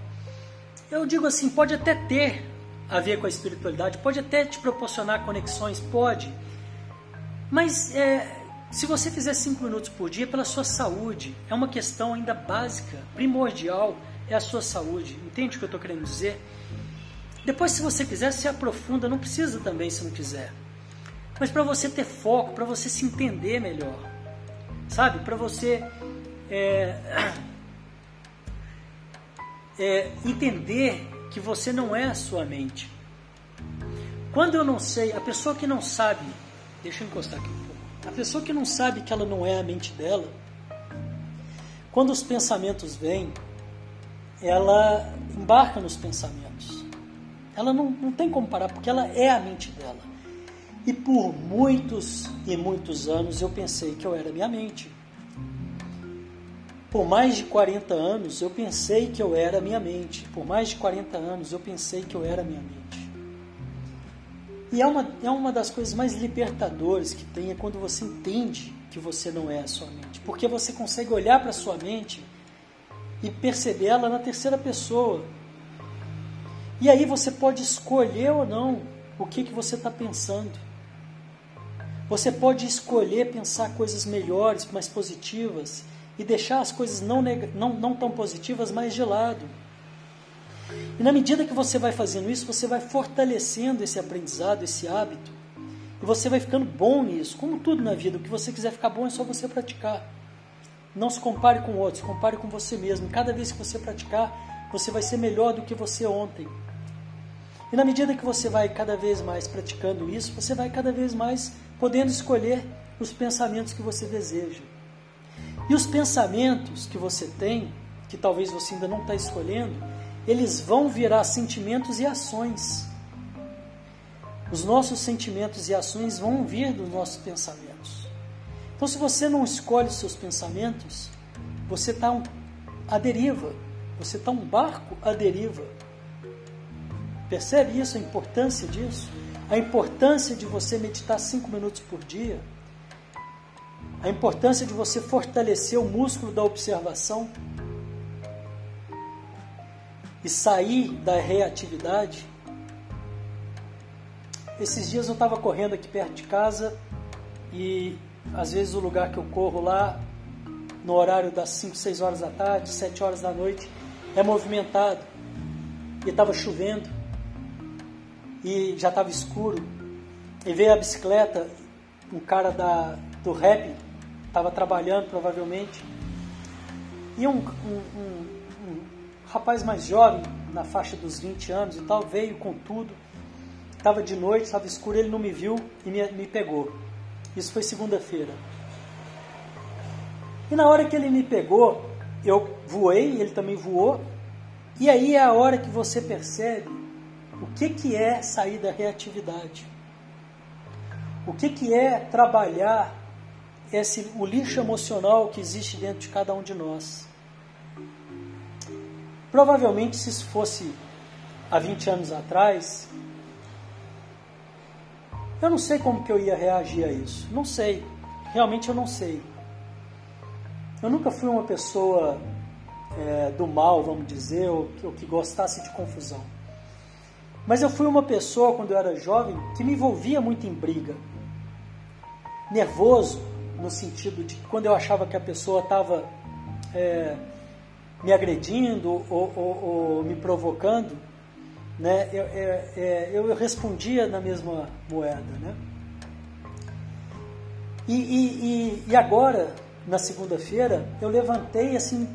Eu digo assim, pode até ter a ver com a espiritualidade, pode até te proporcionar conexões, pode. Mas é, se você fizer cinco minutos por dia, pela sua saúde, é uma questão ainda básica, primordial, é a sua saúde. Entende o que eu estou querendo dizer? Depois, se você quiser, se aprofunda, não precisa também se não quiser. Mas para você ter foco, para você se entender melhor, sabe? Para você é, é, entender que você não é a sua mente. Quando eu não sei, a pessoa que não sabe, deixa eu encostar aqui um pouco, a pessoa que não sabe que ela não é a mente dela, quando os pensamentos vêm, ela embarca nos pensamentos. Ela não, não tem como parar, porque ela é a mente dela. E por muitos e muitos anos eu pensei que eu era minha mente. Por mais de 40 anos eu pensei que eu era minha mente. Por mais de 40 anos eu pensei que eu era minha mente. E é uma, é uma das coisas mais libertadoras que tem é quando você entende que você não é a sua mente. Porque você consegue olhar para a sua mente e perceber ela na terceira pessoa. E aí você pode escolher ou não o que, que você está pensando. Você pode escolher pensar coisas melhores, mais positivas e deixar as coisas não, não, não tão positivas mais de lado. E na medida que você vai fazendo isso, você vai fortalecendo esse aprendizado, esse hábito, e você vai ficando bom nisso. Como tudo na vida, o que você quiser ficar bom é só você praticar. Não se compare com outros, compare com você mesmo. Cada vez que você praticar, você vai ser melhor do que você ontem. E na medida que você vai cada vez mais praticando isso, você vai cada vez mais podendo escolher os pensamentos que você deseja. E os pensamentos que você tem, que talvez você ainda não está escolhendo, eles vão virar sentimentos e ações. Os nossos sentimentos e ações vão vir dos nossos pensamentos. Então, se você não escolhe os seus pensamentos, você está um, à deriva. Você está um barco à deriva. Percebe isso, a importância disso? A importância de você meditar cinco minutos por dia a importância de você fortalecer o músculo da observação e sair da reatividade. Esses dias eu estava correndo aqui perto de casa e às vezes o lugar que eu corro lá, no horário das 5, 6 horas da tarde, 7 horas da noite, é movimentado. E estava chovendo e já estava escuro. E veio a bicicleta, um cara da, do rap estava trabalhando provavelmente. E um, um, um, um, rapaz mais jovem, na faixa dos 20 anos e tal, veio com tudo. Estava de noite, estava escuro, ele não me viu e me, me pegou. Isso foi segunda-feira. E na hora que ele me pegou, eu voei, ele também voou. E aí é a hora que você percebe o que, que é sair da reatividade. O que, que é trabalhar esse, o lixo emocional que existe dentro de cada um de nós. Provavelmente, se isso fosse há 20 anos atrás, eu não sei como que eu ia reagir a isso. Não sei. Realmente eu não sei. Eu nunca fui uma pessoa é, do mal, vamos dizer, ou, ou que gostasse de confusão. Mas eu fui uma pessoa, quando eu era jovem, que me envolvia muito em briga. Nervoso, no sentido de que quando eu achava que a pessoa estava é, me agredindo ou, ou, ou, me provocando, né, eu, é, é, eu, respondia na mesma moeda. Né? E, e, e agora, na segunda-feira, eu levantei assim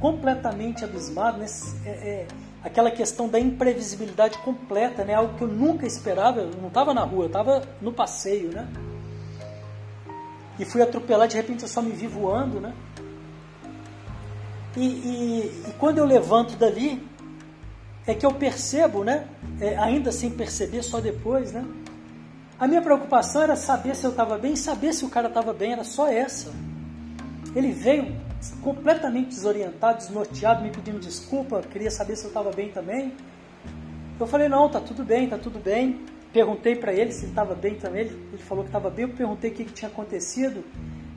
completamente abismado, nesse, é, é, aquela questão da imprevisibilidade completa, né? algo que eu nunca esperava, eu não estava na rua, eu estava no passeio, né? E fui atropelar, de repente eu só me vi voando, né? E, e, e quando eu levanto dali, é que eu percebo, né? É, ainda sem perceber, só depois, né? A minha preocupação era saber se eu estava bem, saber se o cara estava bem, era só essa. Ele veio completamente desorientado, desnorteado, me pedindo desculpa, queria saber se eu estava bem também. Eu falei, não, tá tudo bem, tá tudo bem. Perguntei para ele se ele estava bem também, ele, ele falou que estava bem. Eu perguntei o que, que tinha acontecido.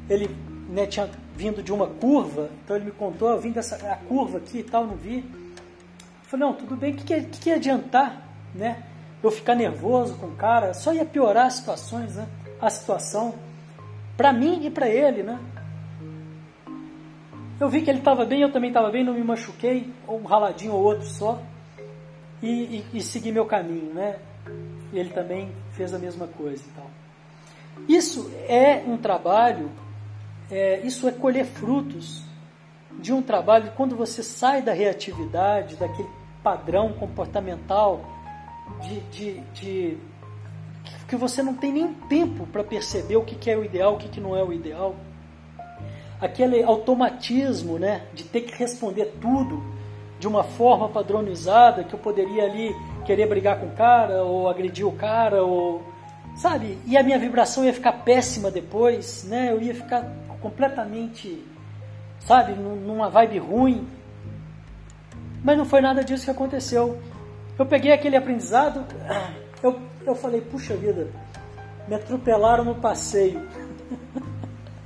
Ele né, tinha vindo de uma curva, então ele me contou, eu vim dessa a curva aqui e tal, não vi. Eu falei, não, tudo bem, o que, que, que, que ia adiantar, né? Eu ficar nervoso com o cara, só ia piorar as situações, né? A situação, para mim e para ele, né? Eu vi que ele estava bem, eu também estava bem, não me machuquei, um raladinho ou outro só, e, e, e segui meu caminho, né? E ele também fez a mesma coisa e tal. Isso é um trabalho é, isso é colher frutos de um trabalho quando você sai da reatividade, daquele padrão comportamental de, de, de que você não tem nem tempo para perceber o que, que é o ideal, o que, que não é o ideal. Aquele automatismo né, de ter que responder tudo de uma forma padronizada, que eu poderia ali querer brigar com o cara, ou agredir o cara, ou. Sabe? E a minha vibração ia ficar péssima depois, né? Eu ia ficar completamente, sabe, numa vibe ruim. Mas não foi nada disso que aconteceu. Eu peguei aquele aprendizado, eu, eu falei, puxa vida, me atropelaram no passeio.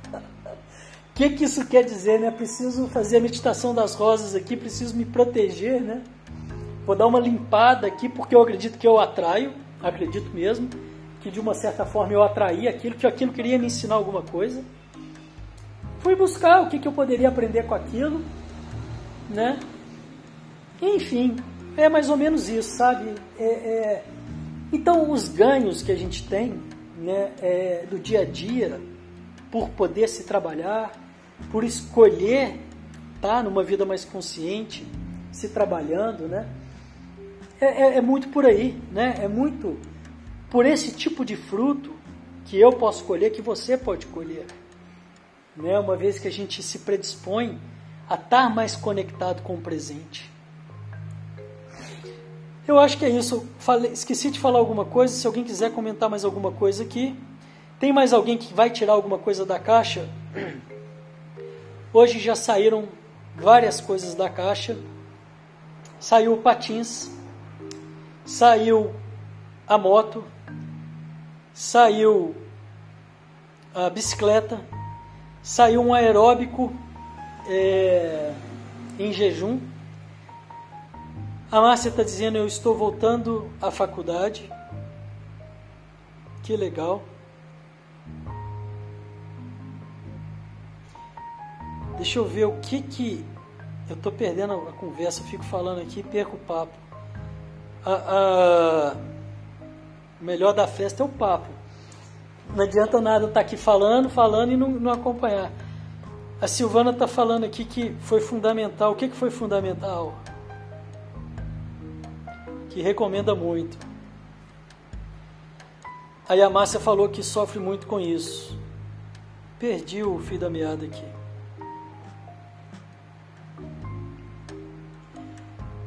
O que, que isso quer dizer, né? Preciso fazer a meditação das rosas aqui, preciso me proteger, né? Vou dar uma limpada aqui, porque eu acredito que eu atraio, acredito mesmo, que de uma certa forma eu atraí aquilo, que aquilo queria me ensinar alguma coisa fui buscar o que, que eu poderia aprender com aquilo, né? Enfim, é mais ou menos isso, sabe? É, é... Então, os ganhos que a gente tem né, é, do dia a dia, por poder se trabalhar, por escolher estar tá, numa vida mais consciente, se trabalhando, né? É, é, é, muito por aí, né? É muito por esse tipo de fruto que eu posso colher, que você pode colher né? uma vez que a gente se predispõe a estar mais conectado com o presente. Eu acho que é isso. Falei, esqueci de falar alguma coisa. Se alguém quiser comentar mais alguma coisa aqui. Tem mais alguém que vai tirar alguma coisa da caixa? Hoje já saíram várias coisas da caixa. Saiu o patins, saiu a moto, saiu a bicicleta, Saiu um aeróbico é, em jejum. A Márcia está dizendo: Eu estou voltando à faculdade. Que legal. Deixa eu ver o que que. Eu estou perdendo a conversa, fico falando aqui e perco o papo. A, a... O melhor da festa é o papo. Não adianta nada estar tá aqui falando, falando e não, não acompanhar. A Silvana está falando aqui que foi fundamental. O que, que foi fundamental? Que recomenda muito. A Yamácia falou que sofre muito com isso. Perdi o fio da meada aqui.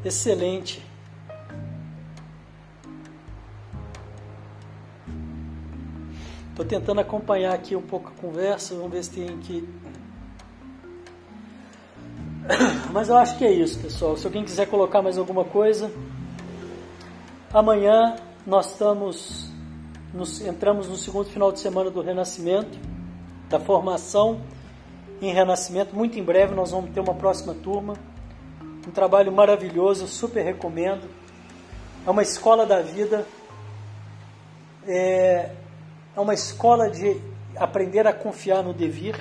Excelente. Estou tentando acompanhar aqui um pouco a conversa, vamos ver se tem aqui. Mas eu acho que é isso, pessoal. Se alguém quiser colocar mais alguma coisa, amanhã nós estamos, nos, entramos no segundo final de semana do Renascimento, da formação em Renascimento. Muito em breve nós vamos ter uma próxima turma. Um trabalho maravilhoso, super recomendo. É uma escola da vida. É, é uma escola de aprender a confiar no devir.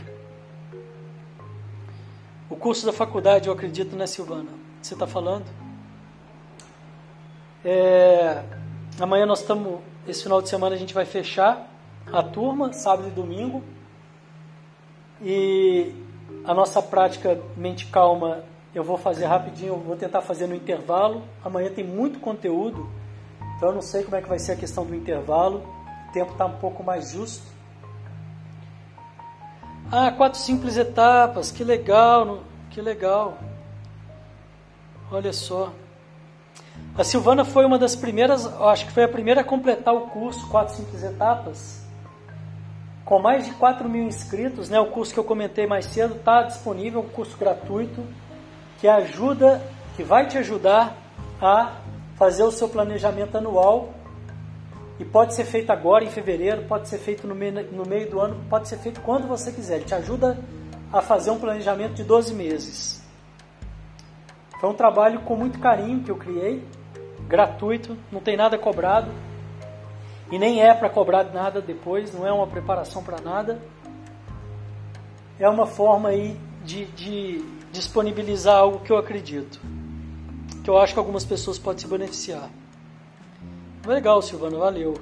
O curso da faculdade, eu acredito, né, Silvana? Você está falando? É, amanhã nós estamos, esse final de semana a gente vai fechar a turma, sábado e domingo. E a nossa prática mente calma eu vou fazer rapidinho, eu vou tentar fazer no intervalo. Amanhã tem muito conteúdo, então eu não sei como é que vai ser a questão do intervalo o tempo está um pouco mais justo. Ah, quatro simples etapas, que legal, que legal. Olha só. A Silvana foi uma das primeiras, acho que foi a primeira a completar o curso, quatro simples etapas, com mais de 4 mil inscritos. Né? O curso que eu comentei mais cedo está disponível, um curso gratuito que ajuda, que vai te ajudar a fazer o seu planejamento anual e pode ser feito agora em fevereiro, pode ser feito no meio, no meio do ano, pode ser feito quando você quiser. Ele te ajuda a fazer um planejamento de 12 meses. Foi um trabalho com muito carinho que eu criei, gratuito, não tem nada cobrado. E nem é para cobrar nada depois, não é uma preparação para nada. É uma forma aí de, de disponibilizar algo que eu acredito. Que eu acho que algumas pessoas podem se beneficiar. Legal, Silvana, valeu.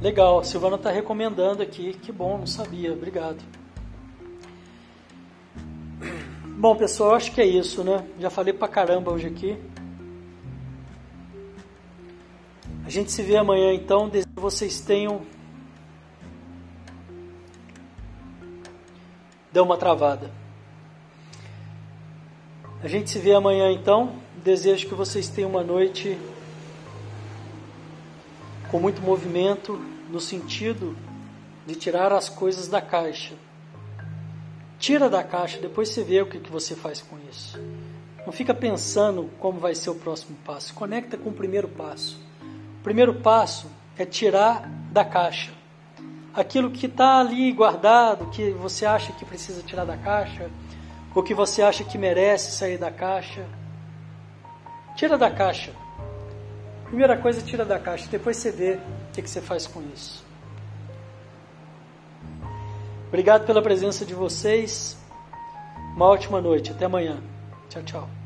Legal, Silvana está recomendando aqui. Que bom, não sabia. Obrigado. Bom, pessoal, acho que é isso, né? Já falei pra caramba hoje aqui. A gente se vê amanhã, então. Desejo que vocês tenham. Deu uma travada. A gente se vê amanhã, então. Desejo que vocês tenham uma noite com muito movimento, no sentido de tirar as coisas da caixa Tira da caixa, depois você vê o que, você faz com isso. Não fica pensando como vai ser o próximo passo. Conecta com o primeiro passo. O primeiro passo é tirar da caixa aquilo que está ali guardado, que você acha que precisa tirar da caixa, ou que você acha que merece sair da caixa. Tira da caixa. Primeira coisa, tira da caixa. Depois você vê o que, que você faz com isso. Obrigado pela presença de vocês. Uma ótima noite. Até amanhã. Tchau, tchau.